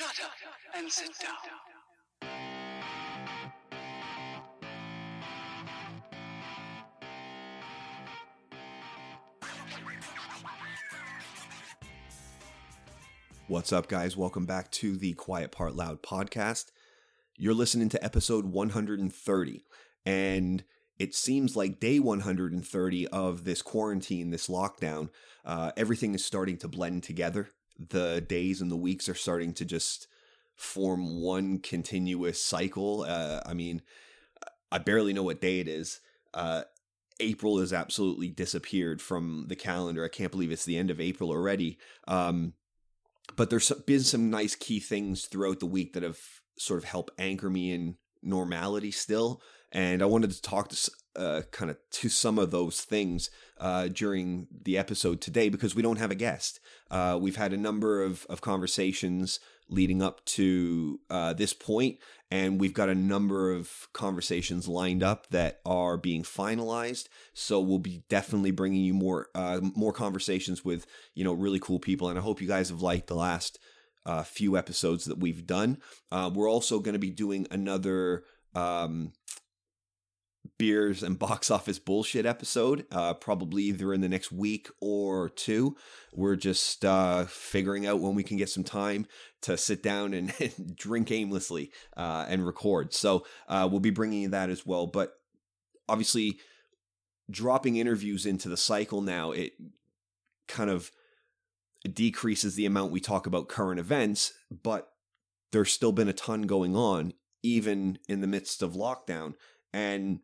Shut up and sit down. What's up, guys? Welcome back to the Quiet Part Loud podcast. You're listening to episode 130, and it seems like day 130 of this quarantine, this lockdown, uh, everything is starting to blend together. The days and the weeks are starting to just form one continuous cycle. Uh, I mean, I barely know what day it is. Uh, April has absolutely disappeared from the calendar. I can't believe it's the end of April already. Um, but there's been some nice key things throughout the week that have sort of helped anchor me in normality still and i wanted to talk to uh, kind of to some of those things uh, during the episode today because we don't have a guest. Uh, we've had a number of, of conversations leading up to uh, this point and we've got a number of conversations lined up that are being finalized. So we'll be definitely bringing you more uh, more conversations with you know really cool people and i hope you guys have liked the last uh, few episodes that we've done. Uh, we're also going to be doing another um, beers and box office bullshit episode uh, probably either in the next week or two. We're just uh, figuring out when we can get some time to sit down and, drink aimlessly uh, and record. So uh, we'll be bringing you that as well. But obviously dropping interviews into the cycle now it kind of decreases the amount we talk about current events but there's still been a ton going on even in the midst of lockdown. And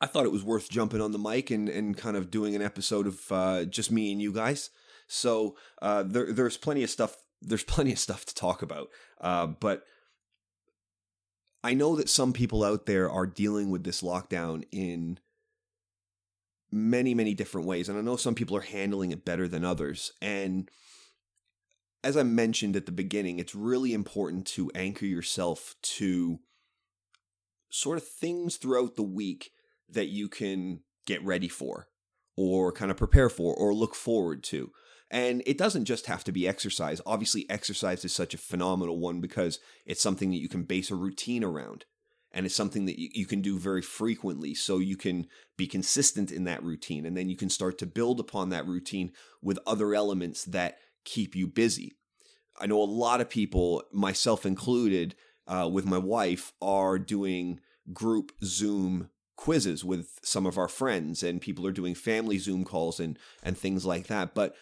I thought it was worth jumping on the mic and, and kind of doing an episode of uh, just me and you guys. So uh, there, there's plenty of stuff. There's plenty of stuff to talk about. Uh, but I know that some people out there are dealing with this lockdown in many, many different ways, and I know some people are handling it better than others. And as I mentioned at the beginning, it's really important to anchor yourself to sort of things throughout the week that you can get ready for or kind of prepare for or look forward to. And it doesn't just have to be exercise. Obviously, exercise is such a phenomenal one because it's something that you can base a routine around. And it's something that you, can do very frequently. So you can be consistent in that routine. And then you can start to build upon that routine with other elements that keep you busy. I know a lot of people, myself included, uh, with my wife, are doing group Zoom quizzes with some of our friends and people are doing family Zoom calls and and things like that. But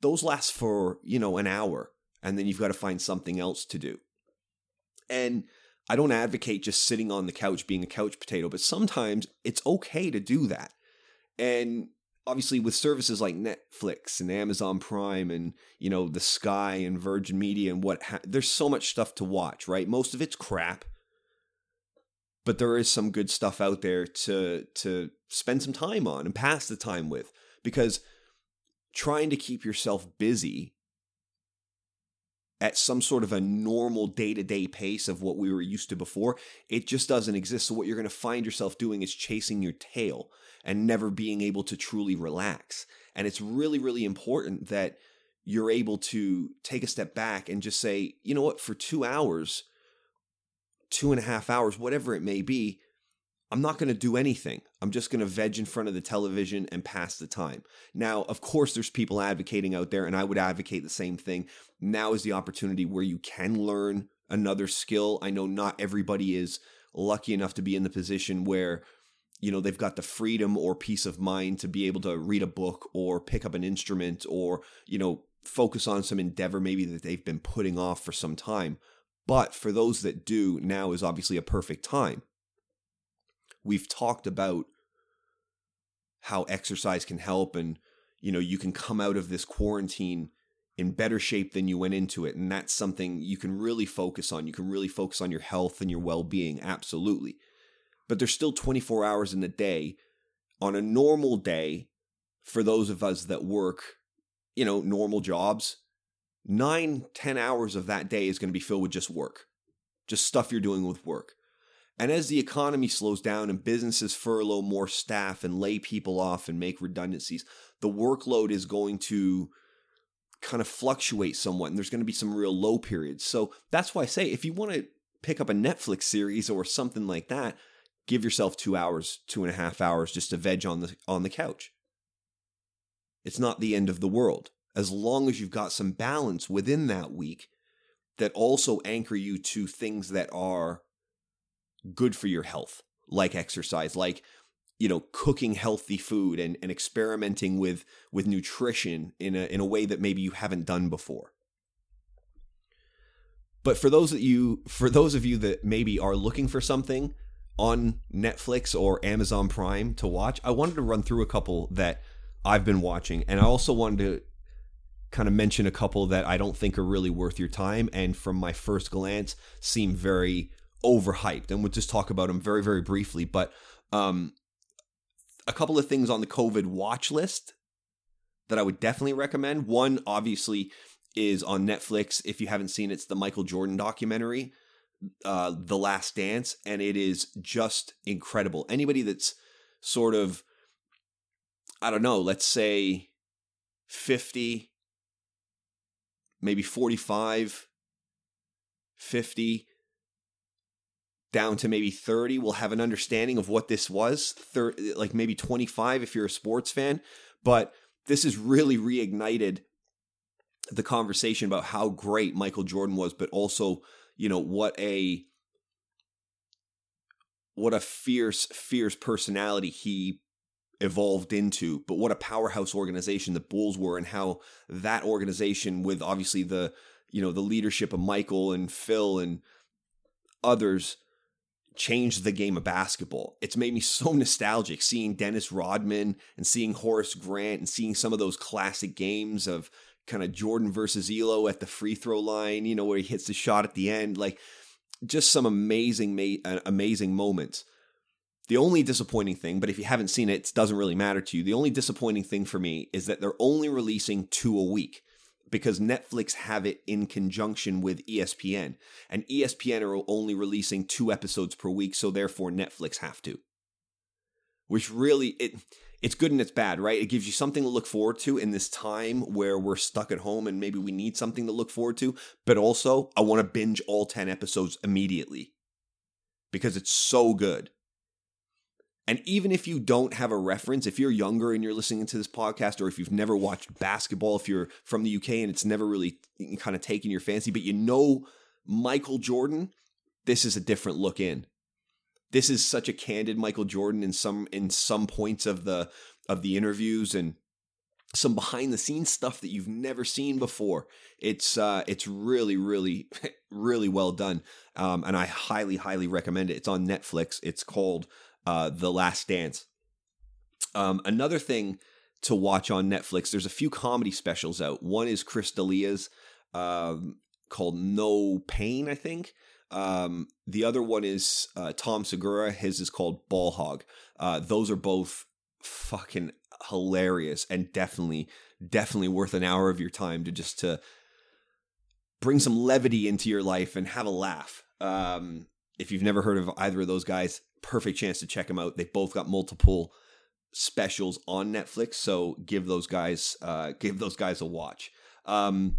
those last for, you know, an hour and then you've got to find something else to do. And I don't advocate just sitting on the couch being a couch potato, but sometimes it's okay to do that. And obviously with services like Netflix and Amazon Prime and you know the Sky and Virgin Media and what ha- there's so much stuff to watch, right? Most of it's crap but there is some good stuff out there to to spend some time on and pass the time with because trying to keep yourself busy at some sort of a normal day-to-day pace of what we were used to before it just doesn't exist. So what you're going to find yourself doing is chasing your tail and never being able to truly relax. And it's really really important that you're able to take a step back and just say you know what? For 2 hours two and a half hours, whatever it may be, I'm not going to do anything. I'm just going to veg in front of the television and pass the time. Now, of course, there's people advocating out there, and I would advocate the same thing. Now is the opportunity where you can learn another skill. I know not everybody is lucky enough to be in the position where you know they've got the freedom or peace of mind to be able to read a book or pick up an instrument or you know focus on some endeavor maybe that they've been putting off for some time but for those that do, now is obviously a perfect time. We've talked about how exercise can help and you know, you can come out of this quarantine in better shape than you went into it and that's something you can really focus on. You can really focus on your health and your well-being, absolutely. But there's still 24 hours in the day. On a normal day, for those of us that work, you know, normal jobs, nine, ten hours of that day is going to be filled with just work, just stuff you're doing with work. And as the economy slows down and businesses furlough more staff and lay people off and make redundancies, the workload is going to kind of fluctuate somewhat and there's going to be some real low periods. So that's why I say if you want to pick up a Netflix series or something like that, give yourself two hours, two and a half hours just to veg on the on the couch. It's not the end of the world. As long as you've got some balance within that week that also anchor you to things that are good for your health, like exercise, like you know, cooking healthy food and, and experimenting with with nutrition in a in a way that maybe you haven't done before. But for those of you for those of you that maybe are looking for something on Netflix or Amazon Prime to watch, I wanted to run through a couple that I've been watching and I also wanted to kind of mention a couple that I don't think are really worth your time and from my first glance seem very overhyped and we'll just talk about them very very briefly but um a couple of things on the COVID watch list that I would definitely recommend. One, obviously, is on Netflix. If you haven't seen it, it's the Michael Jordan documentary, uh, The Last Dance, and it is just incredible. Anybody that's sort of, I don't know, let's say 50, maybe 45, 50, down to maybe 30 will have an understanding of what this was 30, like maybe 25 if you're a sports fan. But this has really reignited the conversation about how great Michael Jordan was but also you know what a what a fierce fierce personality he evolved into but what a powerhouse organization the Bulls were and how that organization with obviously the you know the leadership of Michael and Phil and others changed the game of basketball. It's made me so nostalgic seeing Dennis Rodman and seeing Horace Grant and seeing some of those classic games of kind of Jordan versus Ehlo at the free throw line, you know, where he hits the shot at the end. Like just some amazing, uh, amazing moments. The only disappointing thing, but if you haven't seen it, it doesn't really matter to you. The only disappointing thing for me is that they're only releasing two a week because Netflix have it in conjunction with ESPN. And ESPN are only releasing two episodes per week, so therefore Netflix have to. Which really it it's good and it's bad, right? It gives you something to look forward to in this time where we're stuck at home and maybe we need something to look forward to, but also I want to binge all 10 episodes immediately because it's so good. And even if you don't have a reference, if you're younger and you're listening to this podcast, or if you've never watched basketball, if you're from the UK and it's never really kind of taken your fancy, but you know Michael Jordan, this is a different look in. This is such a candid Michael Jordan in some in some points of the of the interviews and some behind the scenes stuff that you've never seen before. It's uh, it's really, really, really well done, um, and I highly, highly recommend it. It's on Netflix. It's called uh, The Last Dance. Um, another thing to watch on Netflix, there's a few comedy specials out. One is Chris D'Elia's um, called No Pain, I think. Um, the other one is uh, Tom Segura. His is called Ball Hog. Uh, those are both fucking hilarious and definitely, definitely worth an hour of your time to just to bring some levity into your life and have a laugh. Um, if you've never heard of either of those guys, perfect chance to check them out. They both got multiple specials on Netflix, so give those guys uh, give those guys a watch. Um,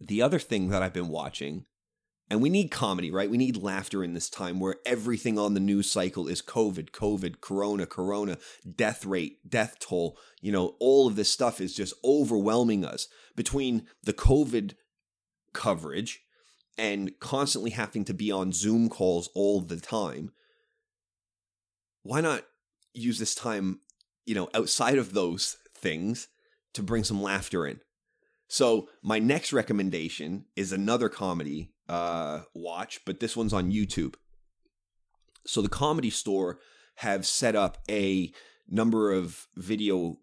the other thing that I've been watching, and we need comedy, right? We need laughter in this time where everything on the news cycle is COVID, COVID, Corona, Corona, death rate, death toll. You know, all of this stuff is just overwhelming us between the COVID coverage and constantly having to be on Zoom calls all the time why not use this time, you know, outside of those things to bring some laughter in? So my next recommendation is another comedy uh, watch, but this one's on YouTube. So the Comedy Store have set up a number of video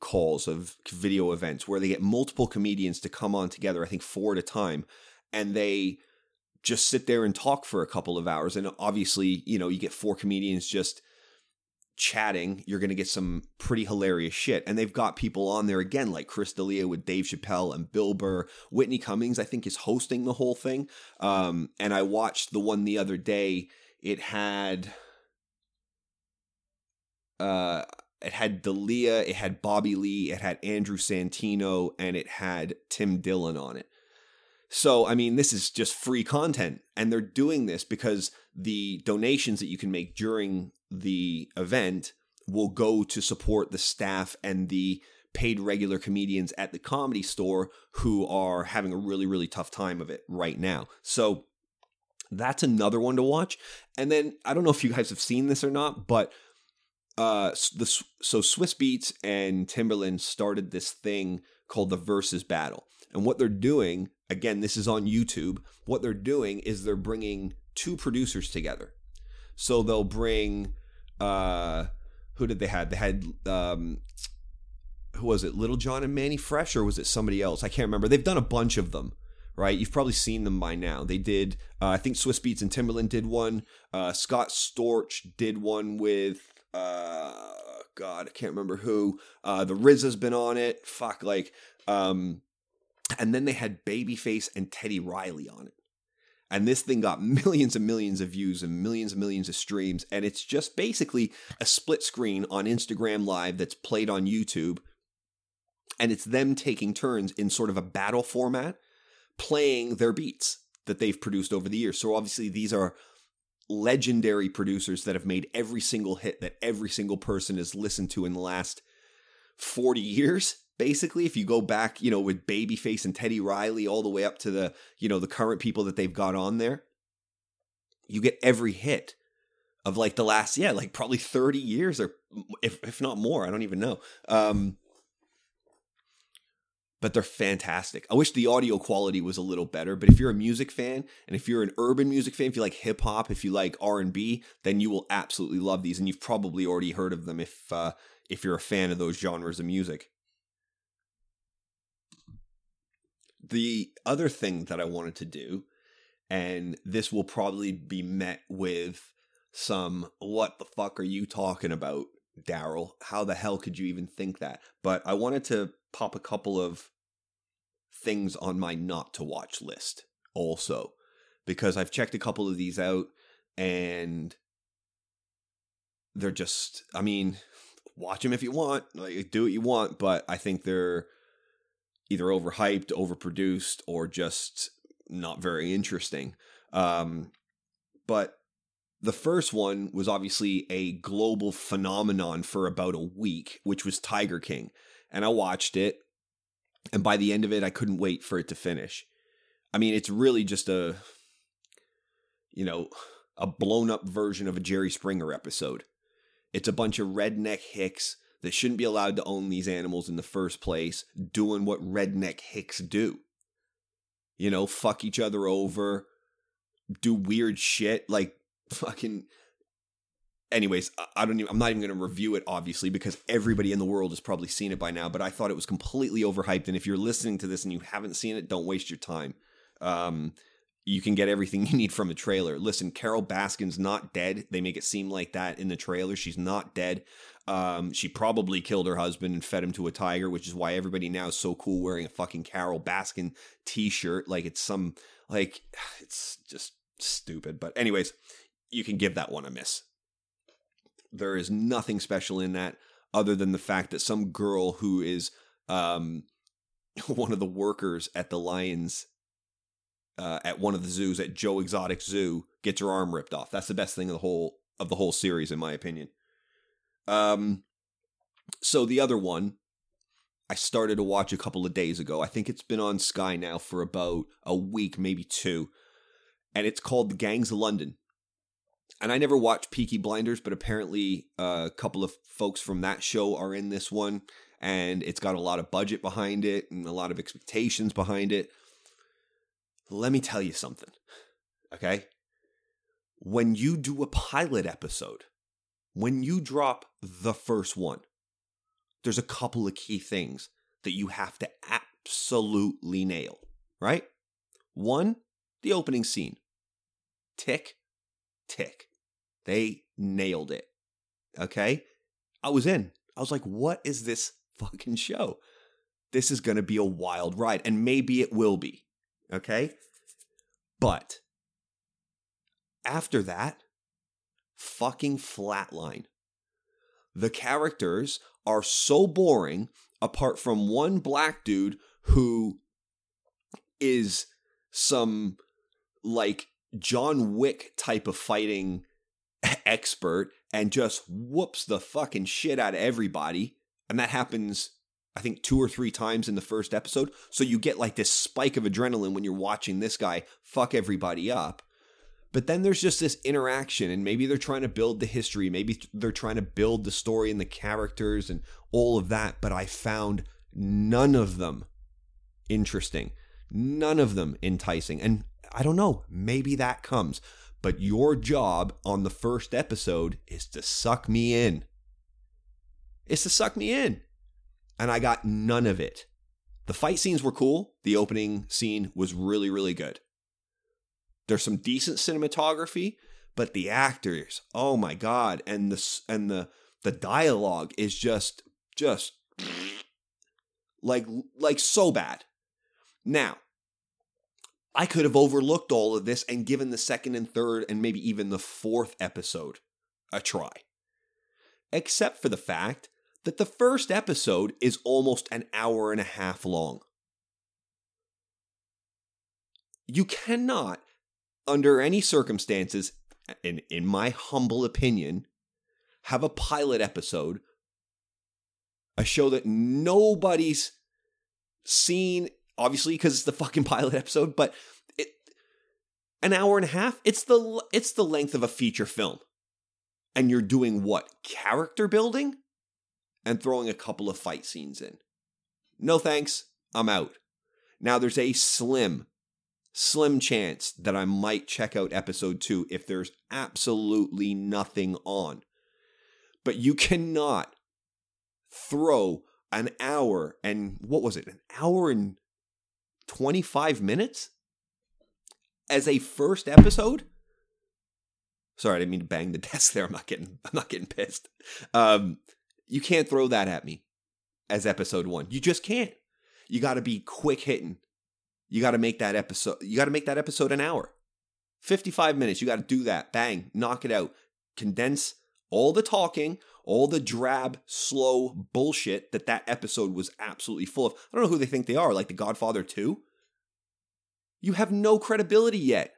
calls of video events where they get multiple comedians to come on together. I think four at a time, and they just sit there and talk for a couple of hours. And obviously, you know, you get four comedians just chatting, you're going to get some pretty hilarious shit. And they've got people on there again, like Chris D'Elia with Dave Chappelle and Bill Burr. Whitney Cummings, I think, is hosting the whole thing. Um, and I watched the one the other day. It had, uh, it had D'Elia, it had Bobby Lee, it had Andrew Santino, and it had Tim Dillon on it. So, I mean, this is just free content. And they're doing this because the donations that you can make during the event will go to support the staff and the paid regular comedians at the comedy store who are having a really, really tough time of it right now. So, that's another one to watch. And then I don't know if you guys have seen this or not, but uh, the so Swizz Beatz and Timbaland started this thing called the Verzuz Battle, and what they're doing again, this is on YouTube. What they're doing is they're bringing two producers together. So they'll bring uh, who did they have? They had um, who was it? Lil Jon and Mannie Fresh, or was it somebody else? I can't remember. They've done a bunch of them right? You've probably seen them by now. They did, uh, I think Swizz Beatz and Timbaland did one. Uh, Scott Storch did one with uh god i can't remember who uh the RZA's been on it fuck like um and then they had babyface and teddy riley on it. And this thing got millions and millions of views and millions and millions of streams and it's just basically a split screen on instagram live that's played on youtube and it's them taking turns in sort of a battle format playing their beats that they've produced over the years. So obviously these are legendary producers that have made every single hit that every single person has listened to in the last 40 years basically if you go back you know with babyface and teddy riley all the way up to the you know the current people that they've got on there you get every hit of like the last yeah like probably 30 years or if if not more i don't even know um but they're fantastic. I wish the audio quality was a little better, but if you're a music fan and if you're an urban music fan, if you like hip hop, if you like R&B, then you will absolutely love these and you've probably already heard of them if uh, if you're a fan of those genres of music. The other thing that I wanted to do and this will probably be met with some what the fuck are you talking about Daryl? How the hell could you even think that? But I wanted to pop a couple of things on my not to watch list also because I've checked a couple of these out and they're just I mean watch them if you want like do what you want but I think they're either overhyped overproduced or just not very interesting um but the first one was obviously a global phenomenon for about a week which was Tiger King and I watched it. And by the end of it, I couldn't wait for it to finish. I mean, it's really just a, you know, a blown up version of a Jerry Springer episode. It's a bunch of redneck hicks that shouldn't be allowed to own these animals in the first place doing what redneck hicks do. You know, fuck each other over, do weird shit like fucking anyways, I don't even, I'm not even going to review it obviously because everybody in the world has probably seen it by now, but I thought it was completely overhyped and if you're listening to this and you haven't seen it, don't waste your time. Um, you can get everything you need from a trailer. Listen, Carole Baskin's not dead. They make it seem like that in the trailer. She's not dead. Um, she probably killed her husband and fed him to a tiger, which is why everybody now is so cool wearing a fucking Carole Baskin t-shirt. Like it's some like it's just stupid. But anyways, you can give that one a miss. There is nothing special in that other than the fact that some girl who is um, one of the workers at the Lions uh, at one of the zoos at Joe Exotic Zoo gets her arm ripped off. That's the best thing of the whole of the whole series, in my opinion. Um, so the other one I started to watch a couple of days ago. I think it's been on Sky now for about a week, maybe two, and it's called The Gangs of London and I never watched Peaky Blinders, but apparently uh, a couple of folks from that show are in this one, and it's got a lot of budget behind it and a lot of expectations behind it. Let me tell you something, okay? When you do a pilot episode, when you drop the first one, there's a couple of key things that you have to absolutely nail, right? One, the opening scene. Tick, tick. They nailed it. Okay? I was in. I was like, what is this fucking show? This is going to be a wild ride. And maybe it will be. Okay? But after that, fucking flatline. the characters are so boring apart from one black dude who is some like John Wick type of fighting expert and just whoops the fucking shit out of everybody. And that happens, I think, two or three times in the first episode. So you get like this spike of adrenaline when you're watching this guy fuck everybody up. But then there's just this interaction, and maybe they're trying to build the history, maybe they're trying to build the story and the characters and all of that. But I found none of them interesting, none of them enticing. And I don't know, maybe that comes. But your job on the first episode is to suck me in. It's to suck me in. And I got none of it. The fight scenes were cool. The opening scene was really, really good. There's some decent cinematography, but the actors, oh my god, and the and the the dialogue is just just like like so bad. Now, I could have overlooked all of this and given the second and third and maybe even the fourth episode a try. Except for the fact that the first episode is almost an hour and a half long. You cannot under any circumstances, in, in my humble opinion, have a pilot episode, a show that nobody's seen, obviously because it's the fucking pilot episode, but it an hour and a half. It's the it's the length of a feature film, and you're doing what character building, and throwing a couple of fight scenes in. No thanks, I'm out. Now there's a slim slim chance that I might check out episode two if there's absolutely nothing on. But you cannot throw an hour and what was it, an hour and 25 minutes as a first episode? Sorry, I didn't mean to bang the desk there. I'm not getting I'm not getting pissed. Um, you can't throw that at me as episode one. You just can't. You got to be quick hitting you got to make that episode. You got to make that episode an hour, fifty-five minutes. You got to do that. Bang, knock it out. Condense all the talking, all the drab, slow bullshit that that episode was absolutely full of. I don't know who they think they are, like The Godfather 2. You have no credibility yet.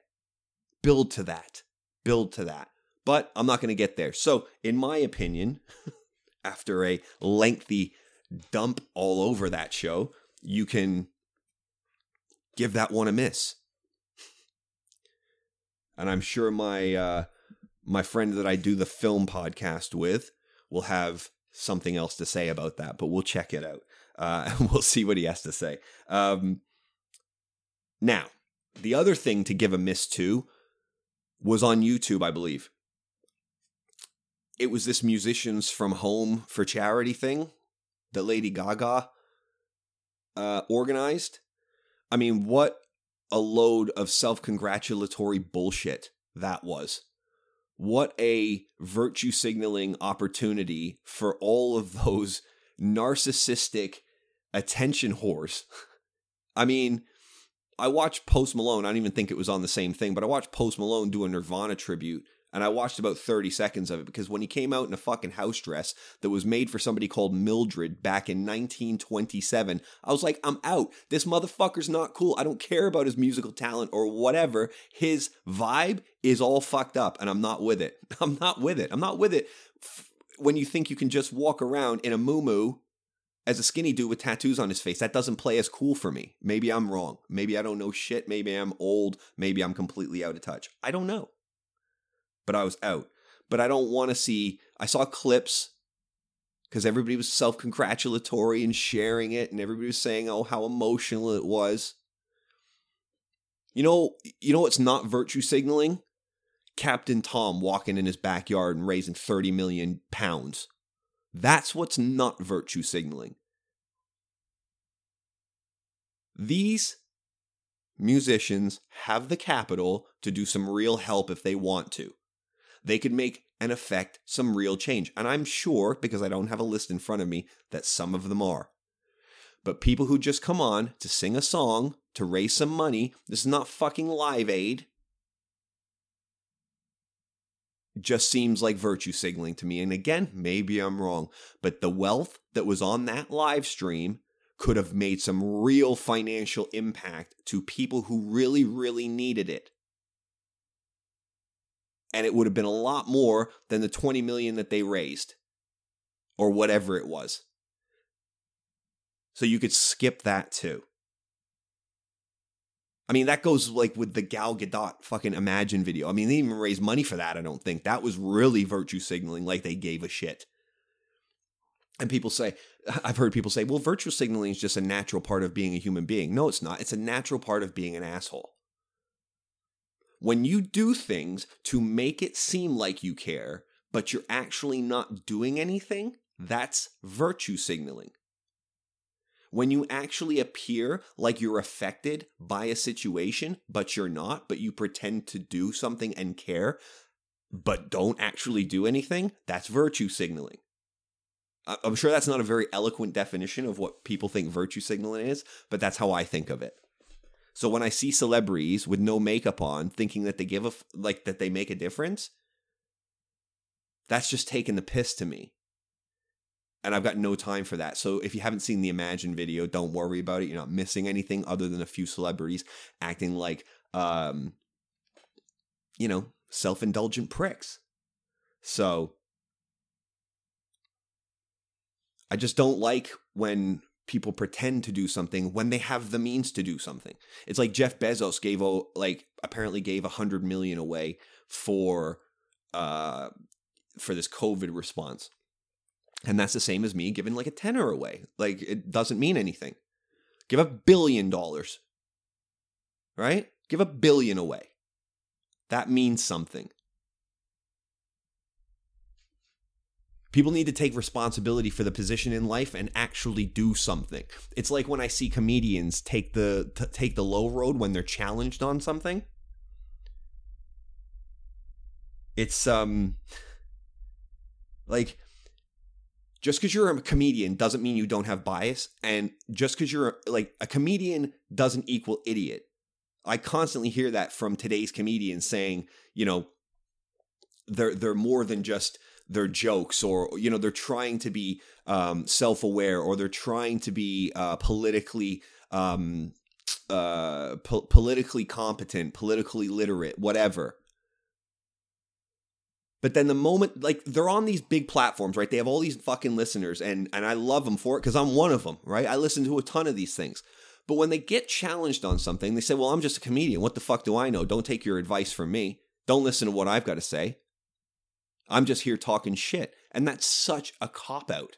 Build to that. Build to that. But I'm not going to get there. So, in my opinion, after a lengthy dump all over that show, you can give that one a miss. And I'm sure my uh, my friend that I do the film podcast with will have something else to say about that, but we'll check it out. Uh, we'll see what he has to say. Um, now, the other thing to give a miss to was on YouTube, I believe. It was this musicians from home for charity thing that Lady Gaga uh, organized. I mean, what a load of self congratulatory bullshit that was. What a virtue signaling opportunity for all of those narcissistic attention whores. I mean, I watched Post Malone. I don't even think it was on the same thing, but I watched Post Malone do a Nirvana tribute and I watched about 30 seconds of it because when he came out in a fucking house dress that was made for somebody called Mildred back in 1927, I was like, I'm out. This motherfucker's not cool. I don't care about his musical talent or whatever. His vibe is all fucked up and I'm not with it. I'm not with it. I'm not with it when you think you can just walk around in a moo as a skinny dude with tattoos on his face. That doesn't play as cool for me. Maybe I'm wrong. Maybe I don't know shit. Maybe I'm old. Maybe I'm completely out of touch. I don't know but I was out. But I don't want to see. I saw clips because everybody was self congratulatory and sharing it, and everybody was saying, "Oh, how emotional it was." You know, you know what's not virtue signaling? Captain Tom walking in his backyard and raising 30 million pounds. That's what's not virtue signaling. These musicians have the capital to do some real help if they want to they could make and affect some real change. And I'm sure, because I don't have a list in front of me, that some of them are. But people who just come on to sing a song, to raise some money, this is not fucking Live Aid. just seems like virtue signaling to me. And again, maybe I'm wrong, but the wealth that was on that live stream could have made some real financial impact to people who really, really needed it. And it would have been a lot more than the 20 million that they raised or whatever it was. So you could skip that too. I mean, that goes like with the Gal Gadot fucking Imagine video. I mean, they even raise money for that, I don't think. That was really virtue signaling, like they gave a shit. And people say, I've heard people say, well, virtue signaling is just a natural part of being a human being. No, it's not. It's a natural part of being an asshole. When you do things to make it seem like you care, but you're actually not doing anything, that's virtue signaling when you actually appear like you're affected by a situation, but you're not, but you pretend to do something and care, but don't actually do anything, that's virtue signaling. I'm sure that's not a very eloquent definition of what people think virtue signaling is, but that's how I think of it. So when I see celebrities with no makeup on thinking that they give a like that they make a difference, that's just taking the piss to me and I've got no time for that. So if you haven't seen the Imagine video, don't worry about it. You're not missing anything other than a few celebrities acting like, um, you know, self indulgent pricks. So I just don't like when people pretend to do something when they have the means to do something. It's like Jeff Bezos gave like apparently gave a hundred million away for uh for this COVID response. And that's the same as me giving like a tenner away. Like it doesn't mean anything. Give a billion dollars. Right? Give a billion away. That means something. People need to take responsibility for the position in life and actually do something. It's like when I see comedians take the t- take the low road when they're challenged on something. It's um like just because you're a comedian doesn't mean you don't have bias and just because you're like a comedian doesn't equal idiot i constantly hear that from today's comedians saying you know they're they're more than just their jokes or you know they're trying to be um, self-aware or they're trying to be uh, politically um, uh, po- politically competent politically literate whatever but then the moment, like they're on these big platforms, right? They have all these fucking listeners, and and I love them for it because I'm one of them, right? I listen to a ton of these things. But when they get challenged on something, they say, "Well, I'm just a comedian. What the fuck do I know? Don't take your advice from me. Don't listen to what I've got to say. I'm just here talking shit." And that's such a cop out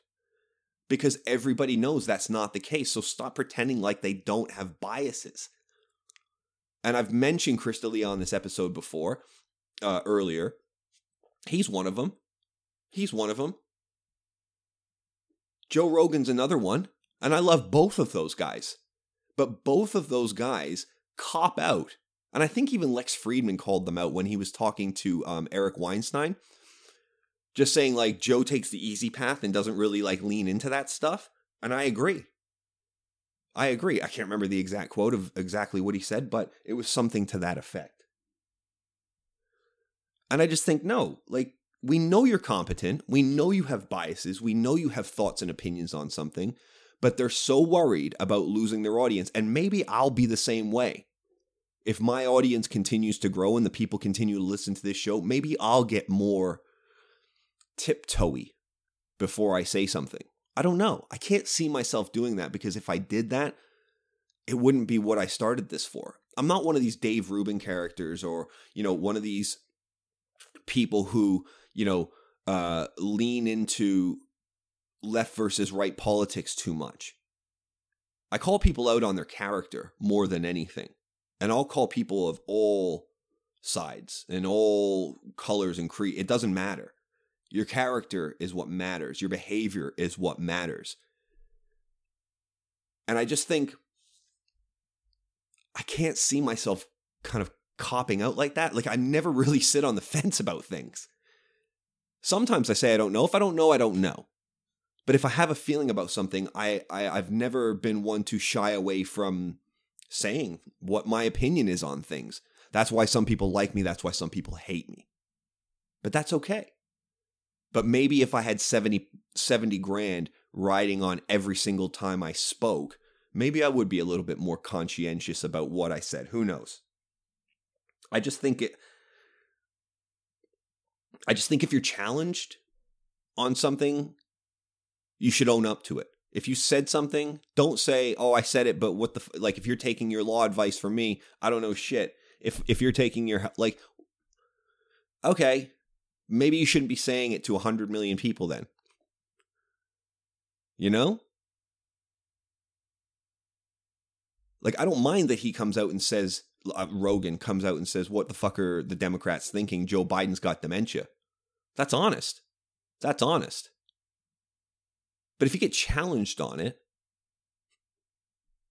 because everybody knows that's not the case. So stop pretending like they don't have biases. And I've mentioned Chris D'Elia on this episode before, uh, earlier He's one of them. He's one of them. Joe Rogan's another one. And I love both of those guys. But both of those guys cop out. And I think even Lex Fridman called them out when he was talking to um, Eric Weinstein. Just saying, like, Joe takes the easy path and doesn't really, like, lean into that stuff. And I agree. I agree. I can't remember the exact quote of exactly what he said, but it was something to that effect. And I just think, no, like, we know you're competent. We know you have biases. We know you have thoughts and opinions on something, but they're so worried about losing their audience. And maybe I'll be the same way. If my audience continues to grow and the people continue to listen to this show, maybe I'll get more tiptoey before I say something. I don't know. I can't see myself doing that because if I did that, it wouldn't be what I started this for. I'm not one of these Dave Rubin characters or, you know, one of these people who you know uh, lean into left versus right politics too much. I call people out on their character more than anything, and I'll call people of all sides and all colors and creed. It doesn't matter. Your character is what matters. Your behavior is what matters. And I just think I can't see myself kind of copping out like that. Like I never really sit on the fence about things. Sometimes I say I don't know. If I don't know, I don't know. But if I have a feeling about something, I, I I've never been one to shy away from saying what my opinion is on things. That's why some people like me. That's why some people hate me. but that's okay. But maybe if I had 70, 70 grand riding on every single time I spoke, maybe I would be a little bit more conscientious about what I said. Who knows? I just think it. I just think if you're challenged on something, you should own up to it. If you said something, don't say, "Oh, I said it," but what the f-? like if you're taking your law advice from me, I don't know shit. If if you're taking your like okay, maybe you shouldn't be saying it to 100 million people then. You know? Like I don't mind that he comes out and says uh, Rogan comes out and says what the fuck are the Democrats thinking? Joe Biden's got dementia. That's honest. That's honest. But if you get challenged on it,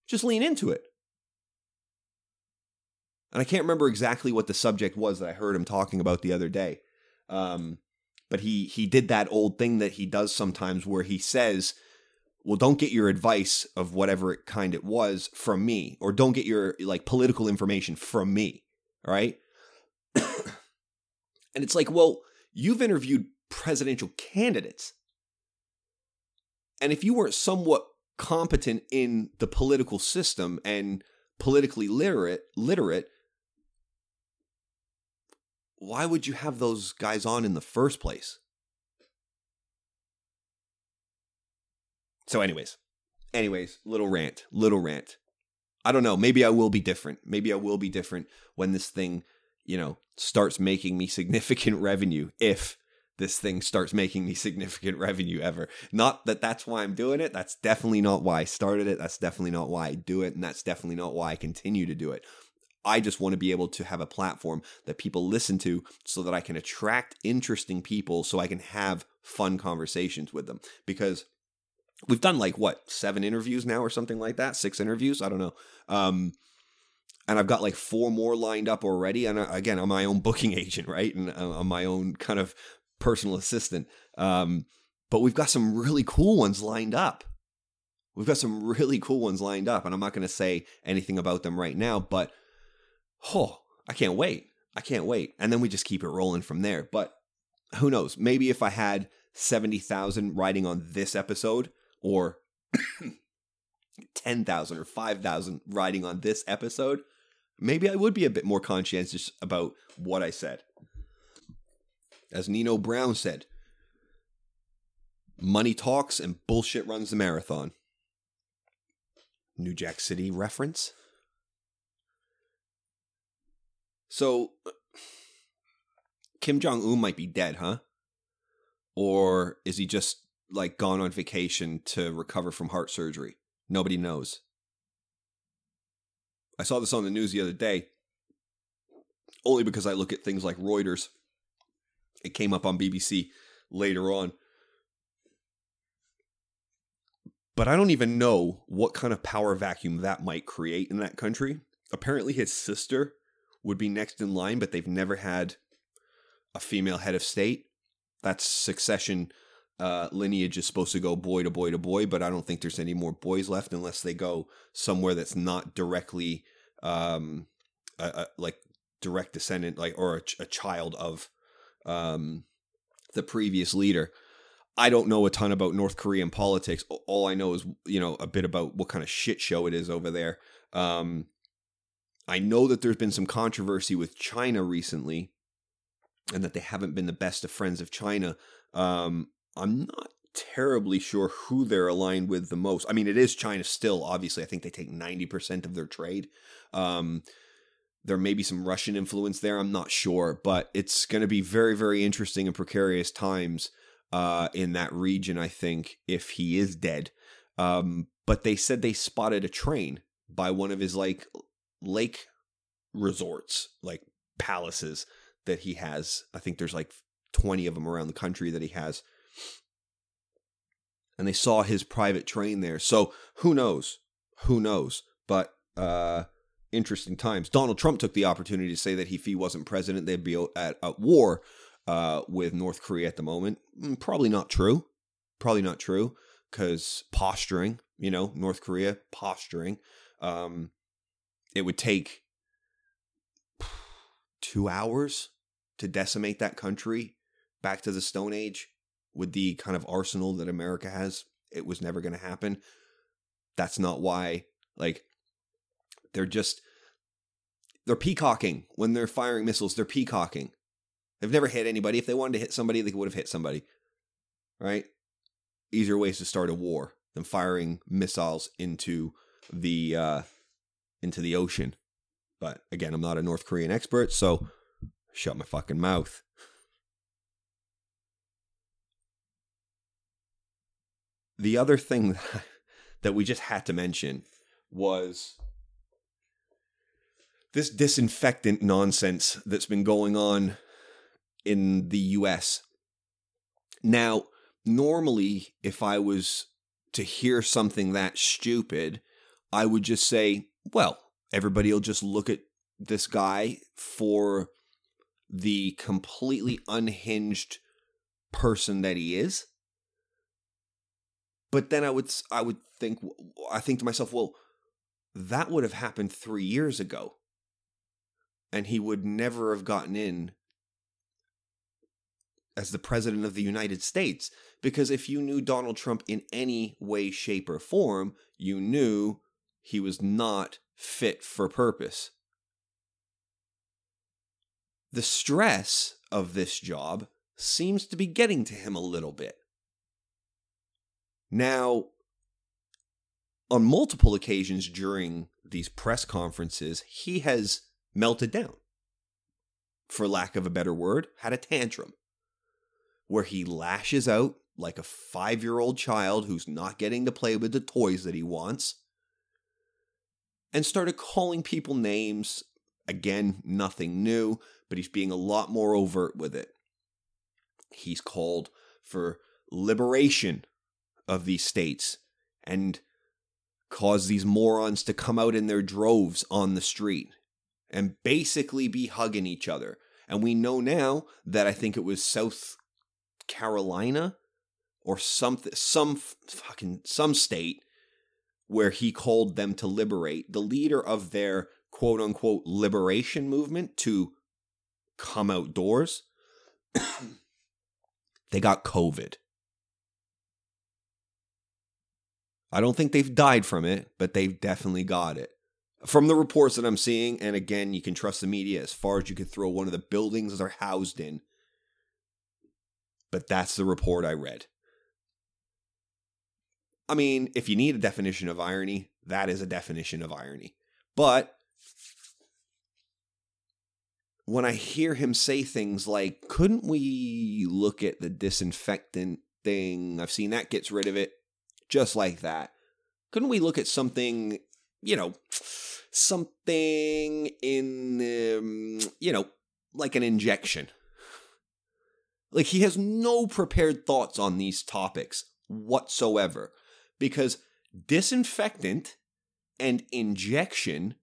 just lean into it. And I can't remember exactly what the subject was that I heard him talking about the other day. Um, but he he did that old thing that he does sometimes where he says, "Well, don't get your advice of whatever kind it was from me, or don't get your like political information from me." Right? and it's like, well, you've interviewed presidential candidates. And if you weren't somewhat competent in the political system and politically literate, literate, why would you have those guys on in the first place? So, anyways, anyways, little rant, little rant. I don't know. Maybe I will be different. Maybe I will be different when this thing, you know, starts making me significant revenue. If this thing starts making me significant revenue ever. Not that that's why I'm doing it. That's definitely not why I started it. That's definitely not why I do it. And that's definitely not why I continue to do it. I just want to be able to have a platform that people listen to so that I can attract interesting people so I can have fun conversations with them. Because we've done like what, seven interviews now or something like that? Six interviews? I don't know. Um, and I've got like four more lined up already. And uh, again, I'm my own booking agent, right? And uh, I'm my own kind of personal assistant. Um, but we've got some really cool ones lined up. We've got some really cool ones lined up, and I'm not going to say anything about them right now, but oh, I can't wait. I can't wait. And then we just keep it rolling from there. But who knows? Maybe if I had 70,000 writing on this episode or 10,000 or 5,000 writing on this episode, maybe I would be a bit more conscientious about what I said. As Nino Brown said, money talks and bullshit runs the marathon. New Jack City reference. So, uh, Kim Jong Un might be dead, huh? Or is he just like gone on vacation to recover from heart surgery? Nobody knows. I saw this on the news the other day, only because I look at things like Reuters it came up on BBC later on. But I don't even know what kind of power vacuum that might create in that country. Apparently, his sister would be next in line, but they've never had a female head of state. That's succession uh, lineage is supposed to go boy to boy to boy, but I don't think there's any more boys left unless they go somewhere that's not directly um, a, a, like direct descendant, like or a, a child of um, the previous leader. I don't know a ton about North Korean politics. All I know is, you know, a bit about what kind of shit show it is over there. Um, I know that there's been some controversy with China recently and that they haven't been the best of friends of China. Um, I'm not terribly sure who they're aligned with the most. I mean, it is China still, obviously. I think they take 90% of their trade. Um, there may be some Russian influence there. I'm not sure, but it's going to be very, very interesting and precarious times uh, in that region. I think if he is dead, um, but they said they spotted a train by one of his like lake resorts, like palaces that he has. I think there's like 20 of them around the country that he has. And they saw his private train there. So who knows? Who knows? But uh interesting times. Donald Trump took the opportunity to say that if he wasn't president, they'd be at, at war uh, with North Korea at the moment. Mm, probably not true. Probably not true because posturing, you know, North Korea posturing. Um, it would take two hours to decimate that country back to the Stone Age with the kind of arsenal that America has. It was never going to happen. That's not why. Like, they're just they're peacocking when they're firing missiles. They're peacocking. They've never hit anybody. If they wanted to hit somebody, they would have hit somebody. Right? Easier ways to start a war than firing missiles into the uh, into the ocean. But again, I'm not a North Korean expert, so shut my fucking mouth. The other thing that we just had to mention was this disinfectant nonsense that's been going on in the US. Now, normally, if I was to hear something that stupid, I would just say, well, everybody will just look at this guy for the completely unhinged person that he is. But then I would I would think I think to myself, well, that would have happened 3 years ago and he would never have gotten in as the president of the United States. Because if you knew Donald Trump in any way, shape, or form, you knew he was not fit for purpose. The stress of this job seems to be getting to him a little bit. Now, on multiple occasions during these press conferences, he has melted down. For lack of a better word, had a tantrum where he lashes out like a five year old child who's not getting to play with the toys that he wants and started calling people names. Again, nothing new, but he's being a lot more overt with it. He's called for liberation of these states and caused these morons to come out in their droves on the street and basically be hugging each other. And we know now that I think it was South Carolina or something, some fucking some state where he called them to liberate the leader of their quote unquote liberation movement to come outdoors. they got COVID. I don't think they've died from it, but they've definitely got it from the reports that I'm seeing, and again, you can trust the media as far as you can throw one of the buildings they're housed in. But that's the report I read. I mean, if you need a definition of irony, that is a definition of irony. But when I hear him say things like, couldn't we look at the disinfectant thing? I've seen that gets rid of it just like that. Couldn't we look at something, you know, something in, um, you know, like an injection. Like he has no prepared thoughts on these topics whatsoever because disinfectant and injection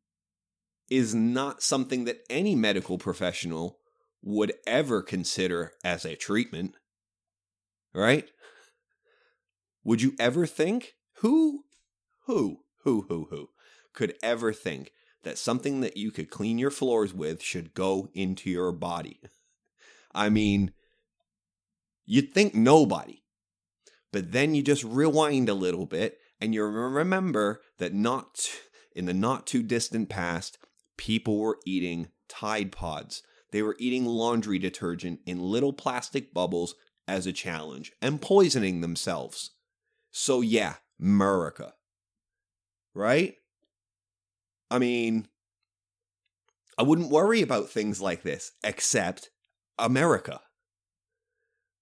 is not something that any medical professional would ever consider as a treatment. Right? Would you ever think who who who who who could ever think that something that you could clean your floors with should go into your body. I mean, you'd think nobody. But then you just rewind a little bit and you remember that not in the not too distant past, people were eating Tide Pods. They were eating laundry detergent in little plastic bubbles as a challenge and poisoning themselves. So, yeah, America. Right? I mean, I wouldn't worry about things like this, except America.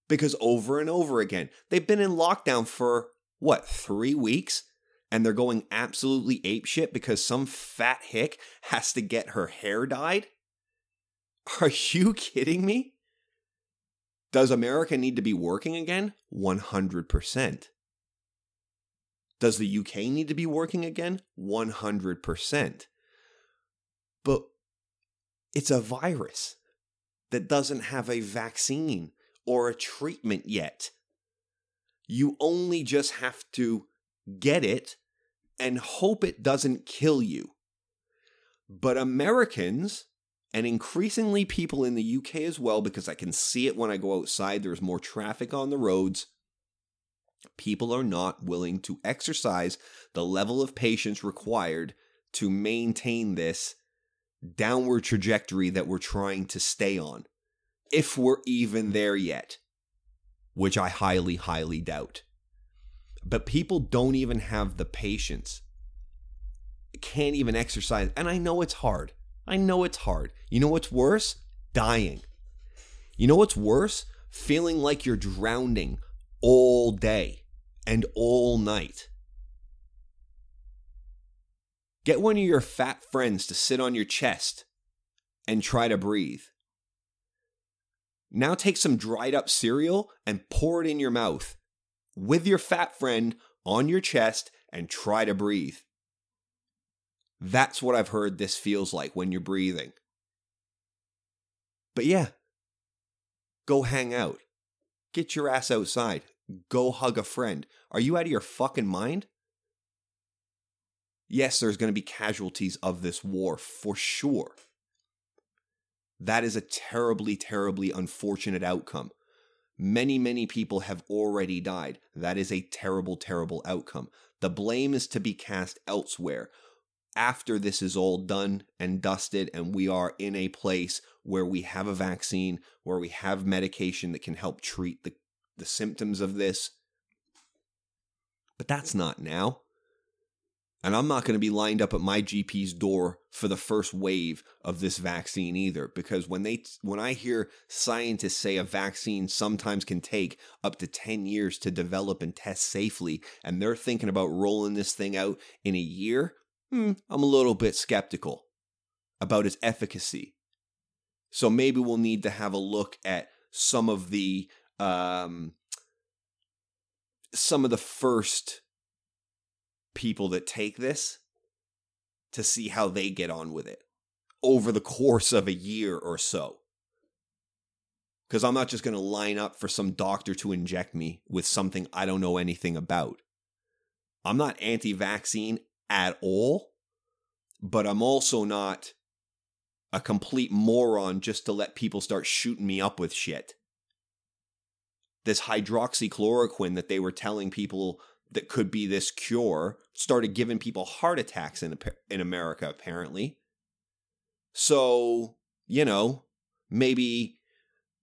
Because over and over again, they've been in lockdown for what, three weeks? And they're going absolutely apeshit because some fat hick has to get her hair dyed? Are you kidding me? Does America need to be working again? 100%. Does the UK need to be working again? 100%. But it's a virus that doesn't have a vaccine or a treatment yet. You only just have to get it and hope it doesn't kill you. But Americans and increasingly people in the UK as well, because I can see it when I go outside, there's more traffic on the roads. People are not willing to exercise the level of patience required to maintain this downward trajectory that we're trying to stay on, if we're even there yet, which I highly, highly doubt. But people don't even have the patience, can't even exercise. And I know it's hard. I know it's hard. You know what's worse? Dying. You know what's worse? Feeling like you're drowning all day and all night. Get one of your fat friends to sit on your chest and try to breathe. Now take some dried up cereal and pour it in your mouth with your fat friend on your chest and try to breathe. That's what I've heard this feels like when you're breathing. But yeah, go hang out. Get your ass outside. Go hug a friend. Are you out of your fucking mind? Yes, there's going to be casualties of this war for sure. That is a terribly, terribly unfortunate outcome. Many, many people have already died. That is a terrible, terrible outcome. The blame is to be cast elsewhere. After this is all done and dusted, and we are in a place where we have a vaccine, where we have medication that can help treat the, the symptoms of this. But that's not now. And I'm not going to be lined up at my GP's door for the first wave of this vaccine either because when they when I hear scientists say a vaccine sometimes can take up to 10 years to develop and test safely and they're thinking about rolling this thing out in a year, hmm, I'm a little bit skeptical about its efficacy. So maybe we'll need to have a look at some of the um some of the first people that take this to see how they get on with it over the course of a year or so. Because I'm not just going to line up for some doctor to inject me with something I don't know anything about. I'm not anti vaccine at all, but I'm also not a complete moron just to let people start shooting me up with shit. This hydroxychloroquine that they were telling people that could be this cure started giving people heart attacks in in America apparently. So, you know, maybe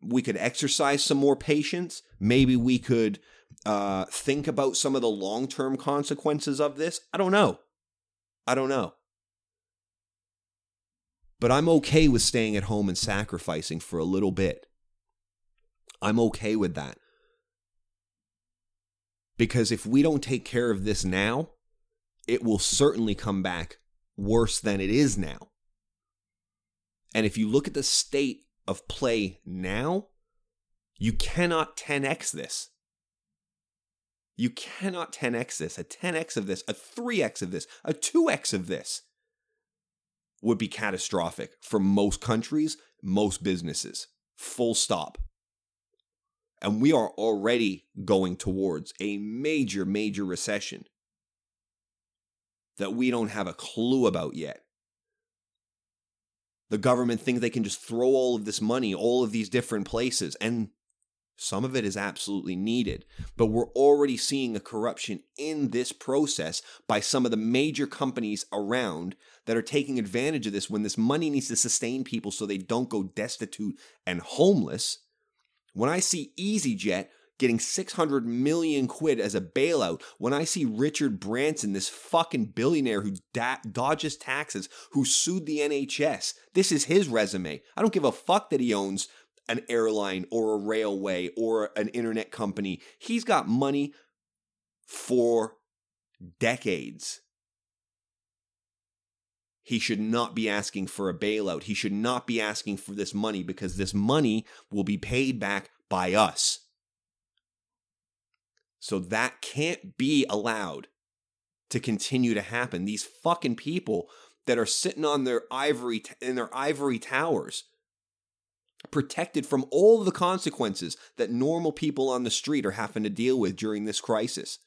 we could exercise some more patience. Maybe we could uh, think about some of the long term consequences of this. I don't know. I don't know. But I'm okay with staying at home and sacrificing for a little bit. I'm okay with that. Because if we don't take care of this now, it will certainly come back worse than it is now. And if you look at the state of play now, you cannot 10x this. You cannot 10x this. A 10x of this, a 3x of this, a 2x of this would be catastrophic for most countries, most businesses. Full stop. And we are already going towards a major, major recession that we don't have a clue about yet. The government thinks they can just throw all of this money all of these different places, and some of it is absolutely needed. But we're already seeing a corruption in this process by some of the major companies around that are taking advantage of this when this money needs to sustain people so they don't go destitute and homeless. When I see EasyJet getting 600 million quid as a bailout, when I see Richard Branson, this fucking billionaire who da- dodges taxes, who sued the NHS, this is his resume. I don't give a fuck that he owns an airline or a railway or an internet company. He's got money for decades. He should not be asking for a bailout. He should not be asking for this money because this money will be paid back by us. So that can't be allowed to continue to happen. These fucking people that are sitting on their ivory in their ivory towers protected from all the consequences that normal people on the street are having to deal with during this crisis.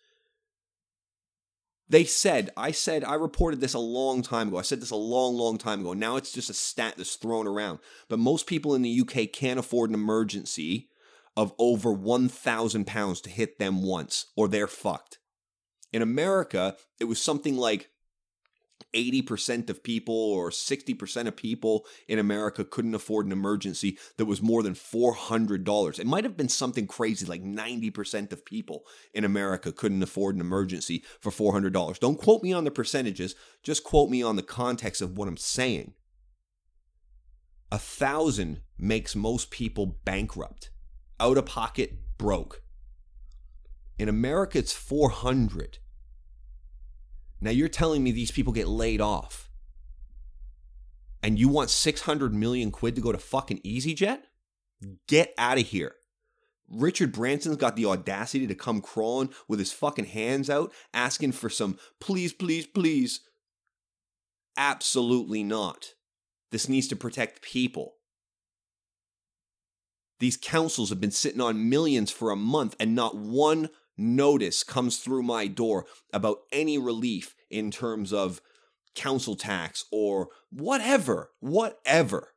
They said, I said, I reported this a long time ago. I said this a long, long time ago. Now it's just a stat that's thrown around. But most people in the UK can't afford an emergency of over 1,000 pounds to hit them once, or they're fucked. In America, it was something like 80% of people or 60% of people in America couldn't afford an emergency that was more than $400. It might have been something crazy like 90% of people in America couldn't afford an emergency for $400. Don't quote me on the percentages, just quote me on the context of what I'm saying. A thousand makes most people bankrupt, out of pocket, broke. In America, it's 400. Now you're telling me these people get laid off. And you want 600 million quid to go to fucking EasyJet? Get out of here. Richard Branson's got the audacity to come crawling with his fucking hands out asking for some please, please, please. Absolutely not. This needs to protect people. These councils have been sitting on millions for a month and not one notice comes through my door about any relief in terms of council tax or whatever, whatever.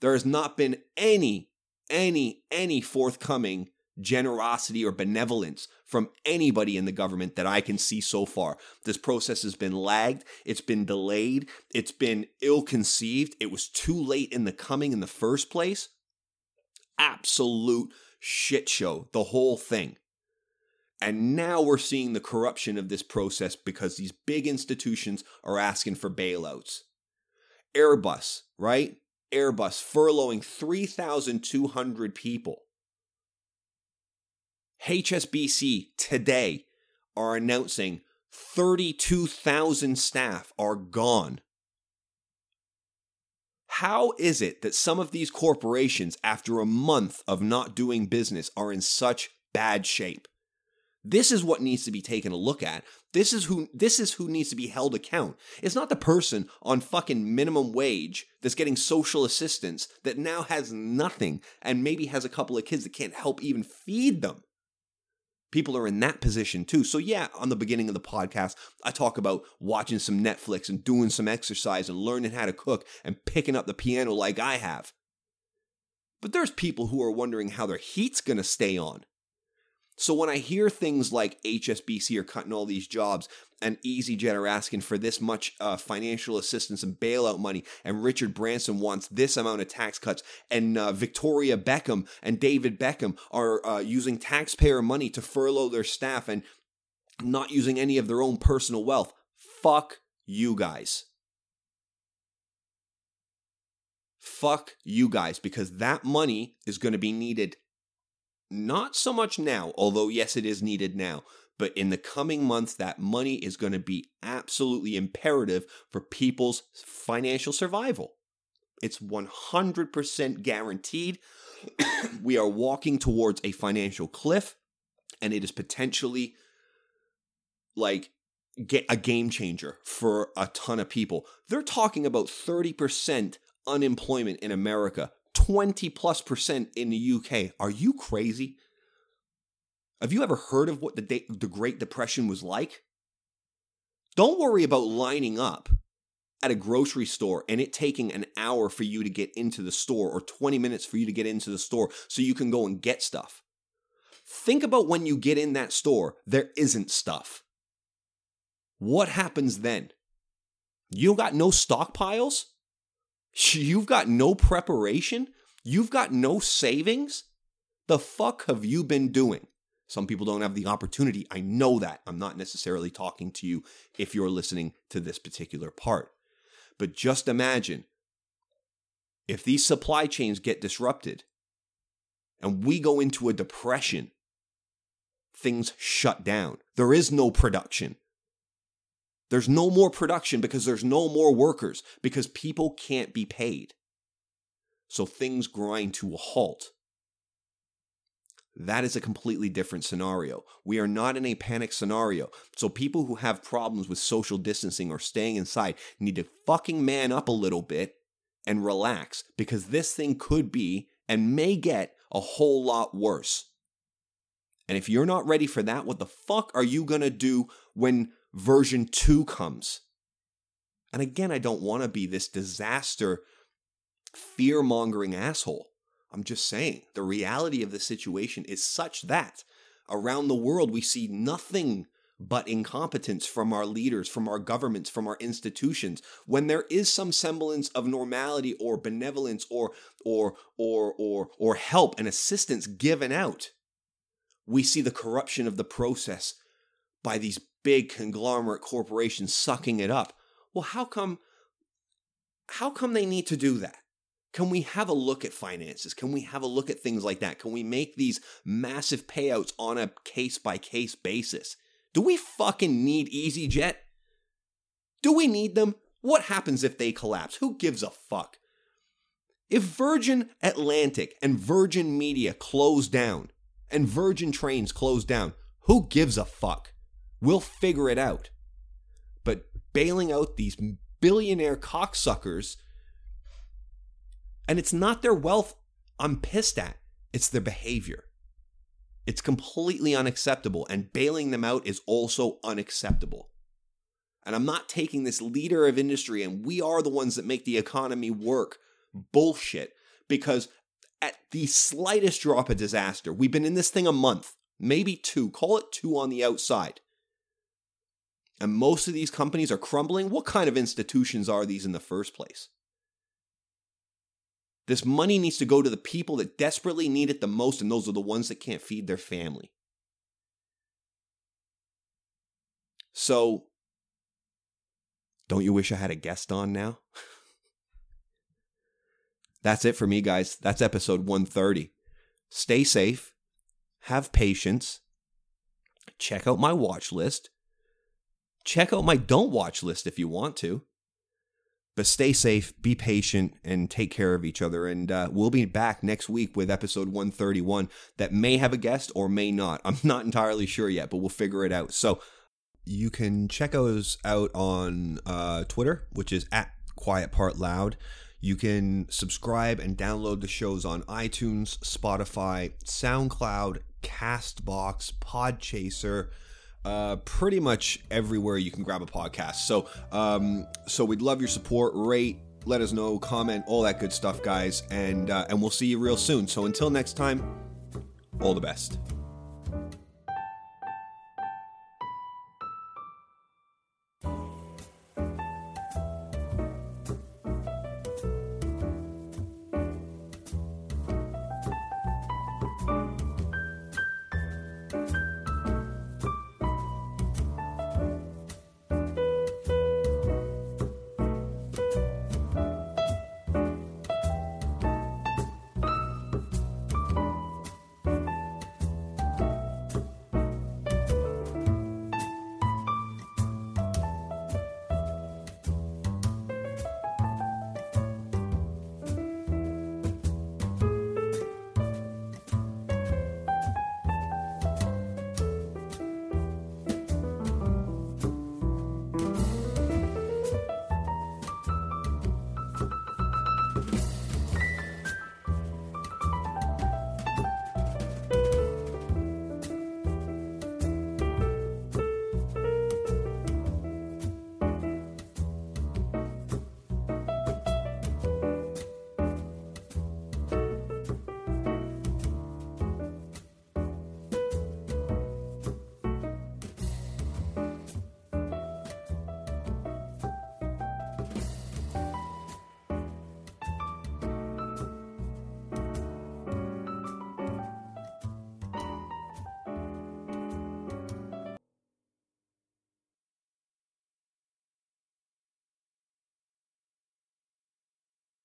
There has not been any, any, any forthcoming generosity or benevolence from anybody in the government that I can see so far. This process has been lagged, it's been delayed, it's been ill conceived, it was too late in the coming in the first place. Absolute shit show, the whole thing. And now we're seeing the corruption of this process because these big institutions are asking for bailouts. Airbus, right? Airbus furloughing 3,200 people. HSBC today are announcing 32,000 staff are gone. How is it that some of these corporations, after a month of not doing business, are in such bad shape? This is what needs to be taken a look at. This is who this is who needs to be held account. It's not the person on fucking minimum wage that's getting social assistance that now has nothing and maybe has a couple of kids that can't help even feed them. People are in that position too. So yeah, on the beginning of the podcast, I talk about watching some Netflix and doing some exercise and learning how to cook and picking up the piano like I have. But there's people who are wondering how their heat's going to stay on. So when I hear things like HSBC are cutting all these jobs and EasyJet are asking for this much uh, financial assistance and bailout money, and Richard Branson wants this amount of tax cuts, and uh, Victoria Beckham and David Beckham are uh, using taxpayer money to furlough their staff and not using any of their own personal wealth. Fuck you guys. Fuck you guys, because that money is going to be needed not so much now, although, yes, it is needed now. But in the coming months, that money is going to be absolutely imperative for people's financial survival. It's 100% guaranteed. we are walking towards a financial cliff, and it is potentially like a game changer for a ton of people. They're talking about 30% unemployment in America 20 plus percent in the UK. Are you crazy? Have you ever heard of what the, de- the Great Depression was like? Don't worry about lining up at a grocery store and it taking an hour for you to get into the store or 20 minutes for you to get into the store so you can go and get stuff. Think about when you get in that store, there isn't stuff. What happens then? You got no stockpiles? You've got no preparation? You've got no savings? The fuck have you been doing? Some people don't have the opportunity. I know that. I'm not necessarily talking to you if you're listening to this particular part. But just imagine if these supply chains get disrupted and we go into a depression, things shut down. There is no production. There's no more production because there's no more workers because people can't be paid. So things grind to a halt. That is a completely different scenario. We are not in a panic scenario. So people who have problems with social distancing or staying inside need to fucking man up a little bit and relax because this thing could be and may get a whole lot worse. And if you're not ready for that, what the fuck are you going to do when version 2 comes. And again, I don't want to be this disaster, fear mongering asshole. I'm just saying the reality of the situation is such that around the world we see nothing but incompetence from our leaders, from our governments, from our institutions. When there is some semblance of normality or benevolence or or or or or help and assistance given out, we see the corruption of the process by these big conglomerate corporations sucking it up. Well, how come how come they need to do that? Can we have a look at finances? Can we have a look at things like that? Can we make these massive payouts on a case by case basis? Do we fucking need EasyJet? Do we need them? What happens if they collapse? Who gives a fuck? If Virgin Atlantic and Virgin Media close down and Virgin Trains close down, who gives a fuck? We'll figure it out. But bailing out these billionaire cocksuckers, and it's not their wealth I'm pissed at, it's their behavior. It's completely unacceptable, and bailing them out is also unacceptable. And I'm not taking this leader of industry and we are the ones that make the economy work bullshit because at the slightest drop of disaster, we've been in this thing a month, maybe two, call it two on the outside. And most of these companies are crumbling. What kind of institutions are these in the first place? This money needs to go to the people that desperately need it the most, and those are the ones that can't feed their family. So, don't you wish I had a guest on now? That's it for me, guys. That's episode 130. Stay safe, have patience, check out my watch list, check out my don't watch list if you want to. But stay safe, be patient, and take care of each other. And uh, we'll be back next week with episode 131 that may have a guest or may not. I'm not entirely sure yet, but we'll figure it out. So you can check us out on uh, Twitter, which is at Quiet Part Loud. You can subscribe and download the shows on iTunes, Spotify, SoundCloud, Castbox, Podchaser uh, pretty much everywhere you can grab a podcast. So, um, so we'd love your support. Rate, let us know, comment, all that good stuff, guys, and uh, and we'll see you real soon. So until next time, all the best.